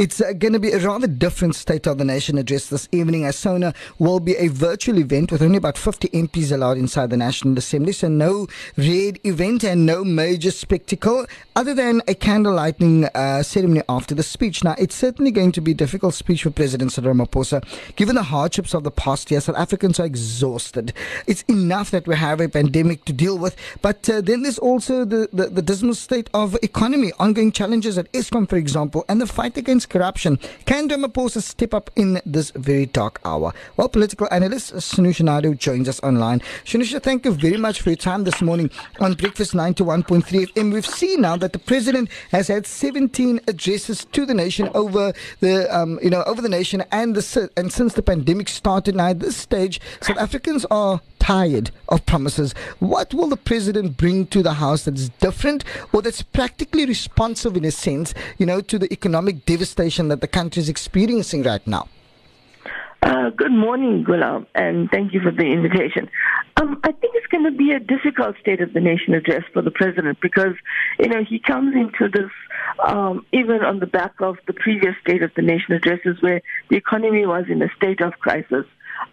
It's uh, going to be a rather different State of the Nation address this evening as SONA will be a virtual event with only about 50 MPs allowed inside the National Assembly. So no red event and no major spectacle other than a candle lighting uh, ceremony after the speech. Now, it's certainly going to be a difficult speech for President Cyril Ramaphosa. Given the hardships of the past year, South Africans are exhausted. It's enough that we have a pandemic to deal with, but uh, then there's also the, the, the dismal state of economy, ongoing challenges at Eskom, for example, and the fight against corruption. Can Ramaphosa step up in this very dark hour? Well, political analyst Sanusha Naidu joins us online. Sanusha, thank you very much for your time this morning on Breakfast 91.3 FM. We've seen now that the president has had 17 addresses to the nation over the, um, you know, over the nation and the and since the pandemic started. Now, at this stage, South Africans are tired of promises. What will the president bring to the House that's different or that's practically responsive in a sense, you know, to the economic devastation that the country is experiencing right now? Uh, good morning, Gulam, and thank you for the invitation. Um, I think it's going to be a difficult State of the Nation address for the president because, you know, he comes into this um, even on the back of the previous State of the Nation addresses where the economy was in a state of crisis.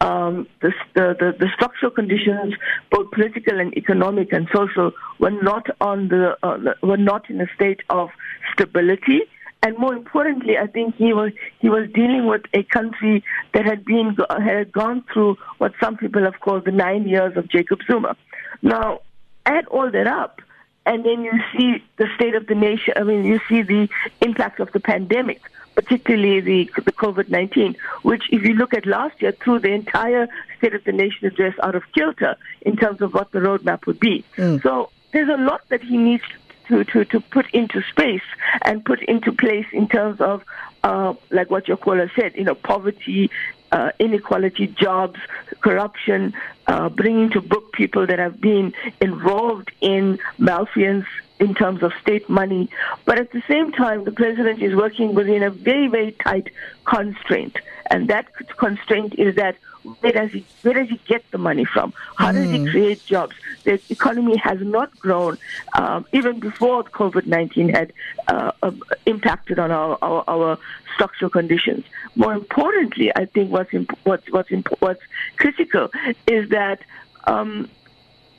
Um, the, the, the, structural conditions, both political and economic and social, were not on the uh, were not in a state of stability and more importantly, I think he was he was dealing with a country that had been had gone through what some people have called the nine years of Jacob Zuma. Now, add all that up, and then you see the state of the nation. I mean, you see the impact of the pandemic, particularly the the COVID nineteen, which, if you look at last year, through the entire State of the Nation address out of kilter in terms of what the roadmap would be. Mm. So there's a lot that he needs to, to, to put into space and put into place in terms of, uh, like what your caller said, you know, poverty, uh, inequality, jobs, corruption, uh, bringing to book people that have been involved in malfeasance in terms of state money. But at the same time, the president is working within a very, very tight constraint. And that constraint is that where does he where does he get the money from? How mm. does he hmm. create jobs? The economy has not grown um, even before COVID nineteen had uh, uh, impacted on our, our, our structural conditions. More importantly, I think what's imp- what's what's imp- what's critical is that. Um,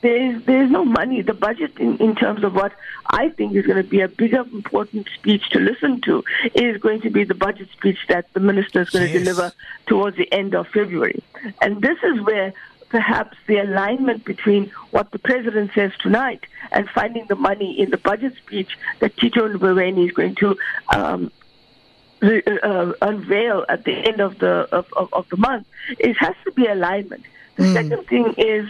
there is there is no money. The budget, in, in terms of what I think is going to be a bigger, important speech to listen to, is going to be the budget speech that the minister is going yes. to deliver towards the end of February. And this is where perhaps the alignment between what the president says tonight and finding the money in the budget speech that Tito Mboweni is going to um, uh, unveil at the end of the of, of, of, the month, it has to be alignment. The mm. second thing is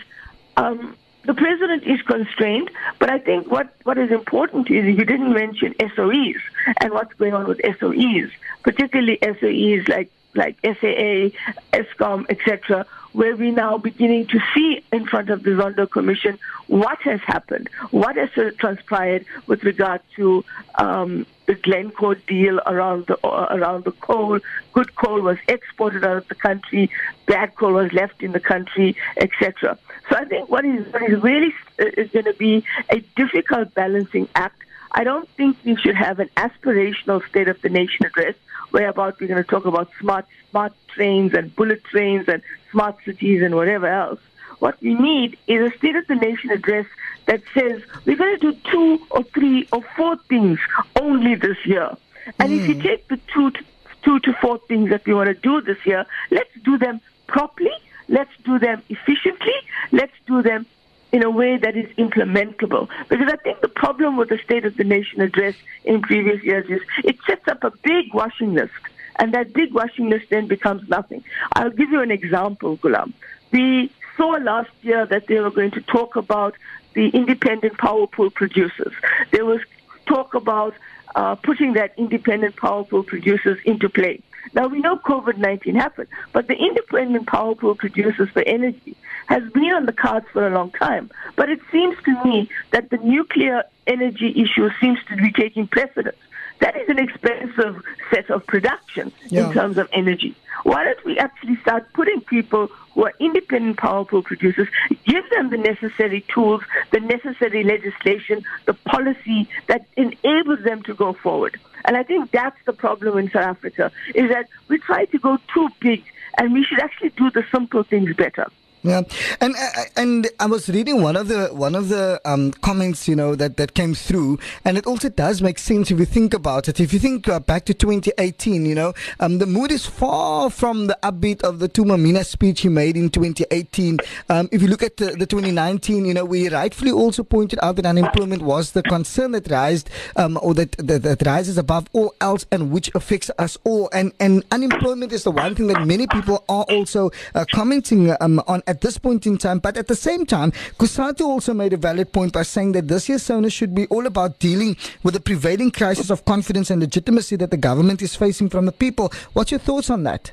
um, the president is constrained, but I think what, what is important is you didn't mention SOEs and what's going on with SOEs, particularly SOEs like like SAA, Eskom, etc., where we're now beginning to see in front of the Zondo Commission what has happened, what has transpired with regard to um, the Glencore deal around the uh, around the coal. Good coal was exported out of the country, bad coal was left in the country, etc. So I think what is what is really uh, is going to be a difficult balancing act. I don't think we should have an aspirational State of the Nation address whereabout we're going to talk about smart smart trains and bullet trains and smart cities and whatever else. What we need is a State of the Nation address that says we're going to do two or three or four things only this year. And mm. if you hmm. take the two to, two to four things that we want to do this year, let's do them properly, let's do them efficiently, let's do them in a way that is implementable. Because I think the problem with the State of the Nation address in previous years is it sets up a big washing list, and that big washing list then becomes nothing. I'll give you an example, Gulam. We saw last year that they were going to talk about the independent power pool producers. There was talk about uh, putting that independent power pool producers into play. Now we know COVID 19 happened, but the independent power pool producers for energy has been on the cards for a long time. But it seems to me that the nuclear energy issue seems to be taking precedence. That is an expensive set of production yeah. in terms of energy. Why don't we actually start putting people who are independent power pool producers, give them the necessary tools, the necessary legislation, the policy that enables them to go forward? And I think that's the problem in South Africa, is that we try to go too big and we should actually do the simple things better. Yeah, and uh, and I was reading one of the one of the um, comments, you know, that, that came through, and it also does make sense if you think about it. If you think uh, back to 2018, you know, um, the mood is far from the upbeat of the Thuma Mina speech he made in 2018. Um, if you look at the, the, 2019, you know, we rightfully also pointed out that unemployment was the concern that rised, um, or that, that that rises above all else, and which affects us all. And and unemployment is the one thing that many people are also uh, commenting um, on at this point in time. But at the same time, Cosatu also made a valid point by saying that this year's SONA should be all about dealing with the prevailing crisis of confidence and legitimacy that the government is facing from the people. What's your thoughts on that?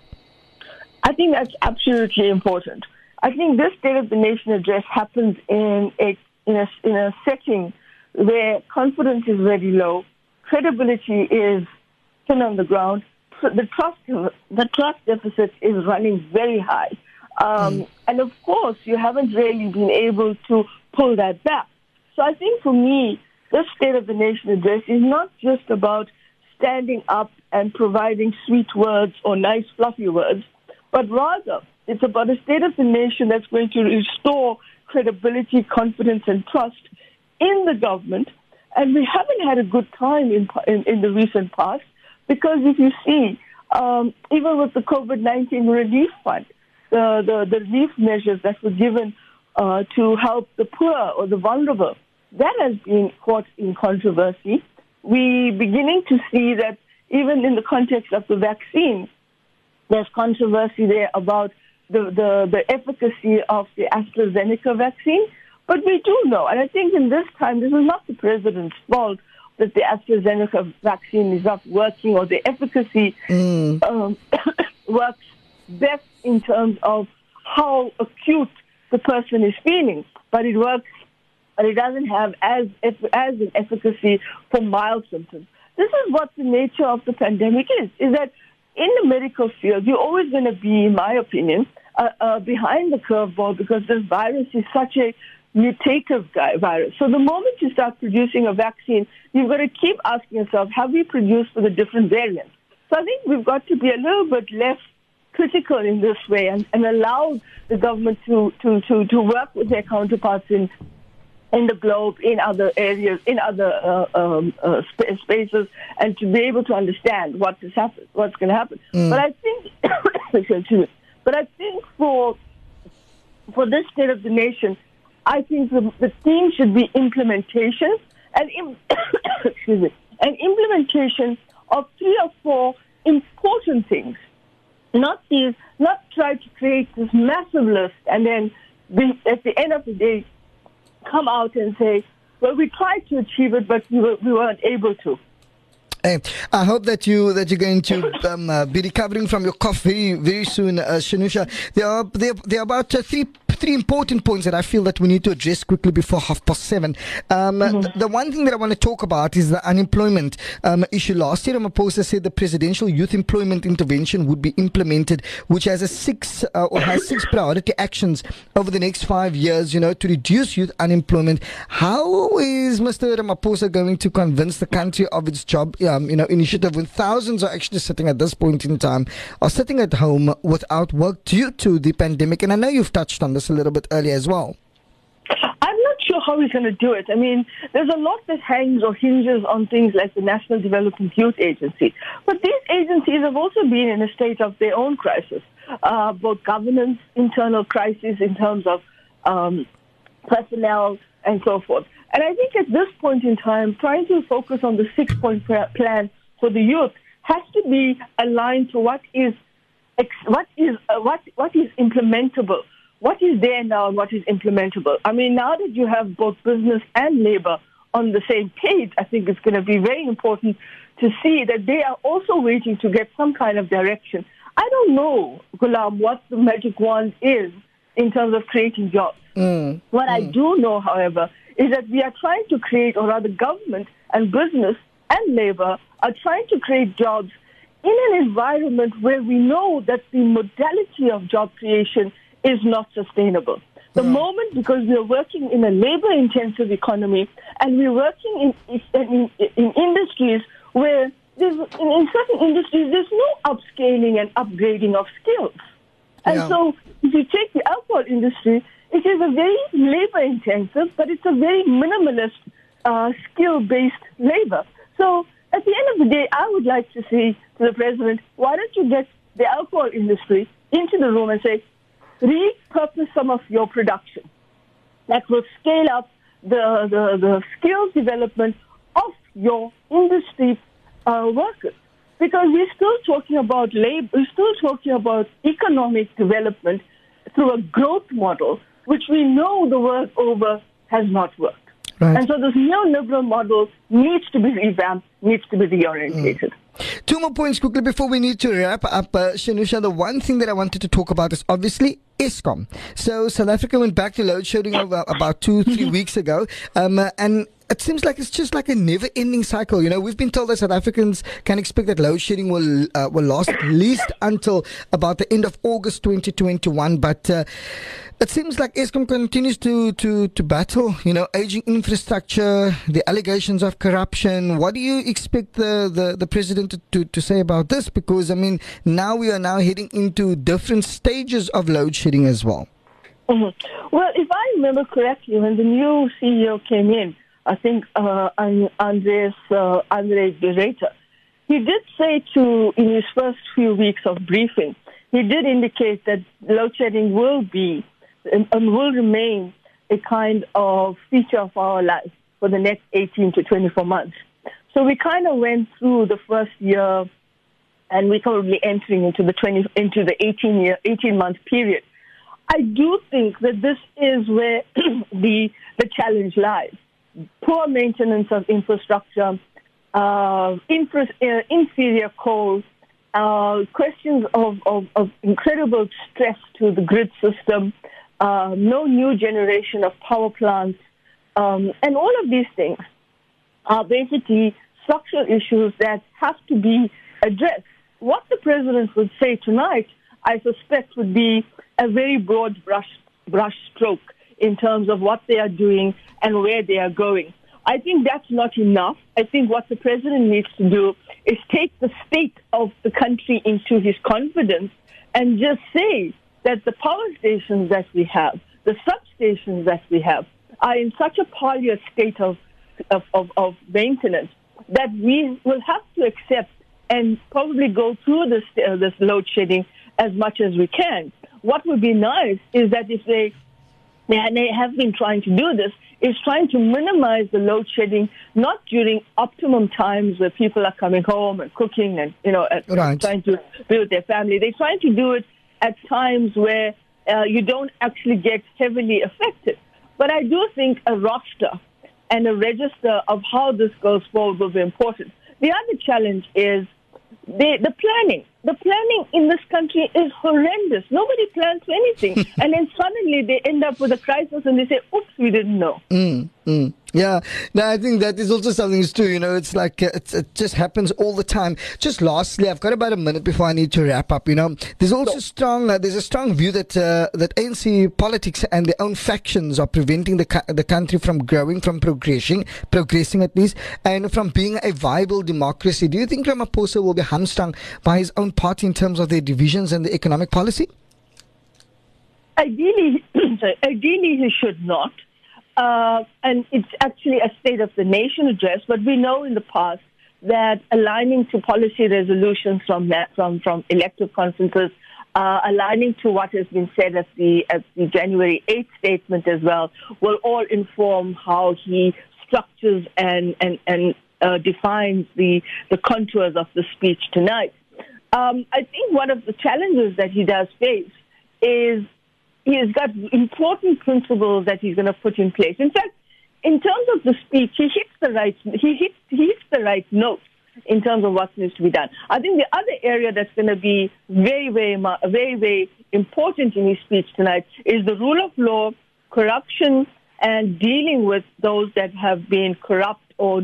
I think that's absolutely important. I think this State of the Nation address happens in a in a, in a setting where confidence is very low, credibility is thin on the ground, the trust the trust deficit is running very high. Um, mm. And of course, you haven't really been able to pull that back. So I think for me, this State of the Nation address is not just about standing up and providing sweet words or nice fluffy words, but rather it's about a State of the Nation that's going to restore credibility, confidence, and trust in the government. And we haven't had a good time in, in, in the recent past because if you see, um, even with the COVID-19 relief fund, the, the, the relief measures that were given uh, to help the poor or the vulnerable. That has been caught in controversy. We beginning to see that even in the context of the vaccine, there's controversy there about the, the, the efficacy of the AstraZeneca vaccine. But we do know, and I think in this time, this is not the president's fault that the AstraZeneca vaccine is not working or the efficacy mm. um, works best in terms of how acute the person is feeling, but it works, but it doesn't have as as an efficacy for mild symptoms. This is what the nature of the pandemic is: is that in the medical field, you're always going to be, in my opinion, uh, uh, behind the curveball because this virus is such a mutative virus. So the moment you start producing a vaccine, you've got to keep asking yourself, have we produced for the different variants? So I think we've got to be a little bit less critical in this way and, and allow the government to, to, to, to work with their counterparts in in the globe, in other areas, in other uh, um, uh, sp- spaces, and to be able to understand what is happen- what's going to happen. Mm. But I think, but I think for for this state of the nation, I think the, the theme should be implementation and Im- excuse me, and implementation of three or four important things not these, not try to create this massive list and then be, at the end of the day come out and say, well, we tried to achieve it, but we, were, we weren't able to. Hey, I hope that you that you're going to um, uh, be recovering from your cough very very soon, uh, Shanusha. There are there, there are about uh, three three important points that I feel that we need to address quickly before half past seven. Um, mm-hmm. the, the, one thing that I want to talk about is the unemployment um, issue. Last year, Ramaphosa said the presidential youth employment intervention would be implemented, which has a six uh, or has six priority actions over the next five years. You know, to reduce youth unemployment. How is Mr. Ramaphosa going to convince the country of its job, um, you know, initiative when thousands are actually sitting at this point in time, are sitting at home without work due to the pandemic? And I know you've touched on this a little bit earlier as well. I'm not sure how he's going to do it. I mean, there's a lot that hangs or hinges on things like the National Development Youth Agency. But these agencies have also been in a state of their own crisis, uh, both governance, internal crisis in terms of um, personnel, and so forth. And I think at this point in time, trying to focus on the six point plan for the youth has to be aligned to what is what is uh, what what is implementable what is there now and what is implementable. I mean, now that you have both business and labor on the same page, I think it's going to be very important to see that they are also waiting to get some kind of direction. I don't know, Gulam, what the magic wand is in terms of creating jobs. Mm. What mm. I do know, however, is that we are trying to create, or rather, government and business and labor are trying to create jobs in an environment where we know that the modality of job creation is not sustainable. The moment, because we're working in a labor-intensive economy and we're working in, in, in industries where there's, in certain industries, there's no upscaling and upgrading of skills. And yeah. so if you take the alcohol industry, it is a very labor intensive, but it's a very minimalist uh, skill based labor. So at the end of the day, I would like to say to the president, why don't you get the alcohol industry into the room and say, repurpose some of your production that will scale up the, the, the skills development of your industry uh, workers. Because we're still talking about labor, we're still talking about economic development through a growth model, which we know the world over has not worked. Right. And so this neoliberal model needs to be revamped, needs to be reorientated. Mm. Two more points quickly before we need to wrap up. Uh, Shanusha, the one thing that I wanted to talk about is obviously Eskom. So South Africa went back to load shedding about two, three weeks ago. Um, and it seems like it's just like a never-ending cycle. You know, we've been told that South Africans can expect that load shedding will uh, will last at least until about the end of August 2021. But uh, it seems like Eskom continues to, to, to battle, you know, aging infrastructure, the allegations of corruption. What do you expect the, the, the president to, to, to say about this? Because, I mean, now we are now heading into different stages of load shedding as well. Mm-hmm. Well, if I remember correctly, when the new CEO came in, I think uh, Andreas uh, Andre de he did say to in his first few weeks of briefing, he did indicate that load shedding will be and, and will remain a kind of feature of our life for the next 18 to 24 months. So we kind of went through the first year, and we're probably entering into the 20 into the 18 year 18 month period. I do think that this is where the the challenge lies poor maintenance of infrastructure, uh, infra- uh, inferior coal, uh, questions of, of, of, incredible stress to the grid system, uh, no new generation of power plants, um, and all of these things are basically structural issues that have to be addressed. What the president would say tonight, I suspect, would be a very broad brush, brush stroke in terms of what they are doing and where they are going. I think that's not enough. I think what the president needs to do is take the state of the country into his confidence and just say that the power stations that we have, the substations that we have, are in such a poor state of, of, of, of maintenance that we will have to accept and probably go through this, uh, this load shedding as much as we can. What would be nice is that if they and they have been trying to do this, is trying to minimize the load shedding, not during optimum times where people are coming home and cooking and, you know, right. trying to be with their family. They're trying to do it at times where uh, you don't actually get heavily affected. But I do think a roster and a register of how this goes forward will be important. The other challenge is the, the planning. The planning in this country is horrendous. Nobody plans for anything. and then suddenly they end up with a crisis and they say, oops, we didn't know. Mm, mm. Yeah, no, I think that is also something too. You know, it's like uh, it's, it just happens all the time. Just lastly, I've got about a minute before I need to wrap up. You know, there's also strong uh, there's a strong view that uh, that ANC politics and their own factions are preventing the the country from growing, from progressing, progressing at least, and from being a viable democracy. Do you think Ramaphosa will be hamstrung by his own party in terms of their divisions and the economic policy? Ideally, ideally he should not. Uh, and it's actually a State of the Nation address, but we know in the past that aligning to policy resolutions from from, from elective conferences, uh, aligning to what has been said at the, at the January 8th statement as well, will all inform how he structures and, and, and uh, defines the, the contours of the speech tonight. Um, I think one of the challenges that he does face is he has got important principles that he's going to put in place. In fact, in terms of the speech, he hits the right he hits he hits the right notes in terms of what needs to be done. I think the other area that's going to be very very very very important in his speech tonight is the rule of law, corruption, and dealing with those that have been corrupt or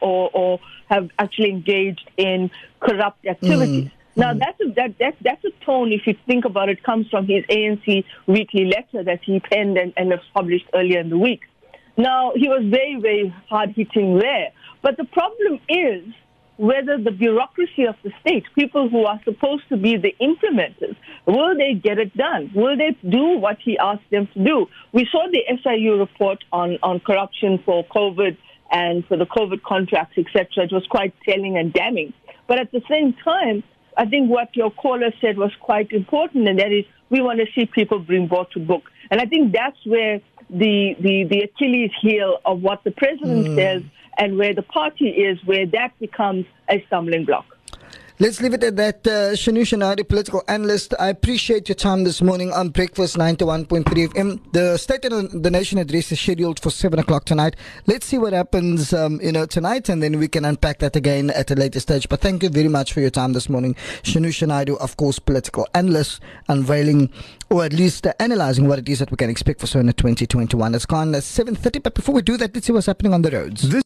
or, or have actually engaged in corrupt activities. Mm. Now mm. that's a, that, that that's a tone. If you think about it, comes from his ANC weekly letter that he penned and, and published earlier in the week. Now he was very very hard hitting there, but the problem is whether the bureaucracy of the state, people who are supposed to be the implementers, will they get it done? Will they do what he asked them to do? We saw the SIU report on, on corruption for COVID and for the COVID contracts, etc. It was quite telling and damning. But at the same time, I think what your caller said was quite important, and that is we want to see people bring brought to book. And I think that's where the, the, the Achilles heel of what the president mm. says and where the party is, where that becomes a stumbling block. Let's leave it at that. Uh, Shanusha Naidoo, political analyst. I appreciate your time this morning on Breakfast 91.3 FM. The State of the Nation address is scheduled for 7 o'clock tonight. Let's see what happens, um, you know, tonight, and then we can unpack that again at a later stage. But thank you very much for your time this morning. Shanusha Naidoo, of course, political analyst, unveiling or at least uh, analyzing what it is that we can expect for SONA 2021. It's gone at 7.30, but before we do that, let's see what's happening on the roads. This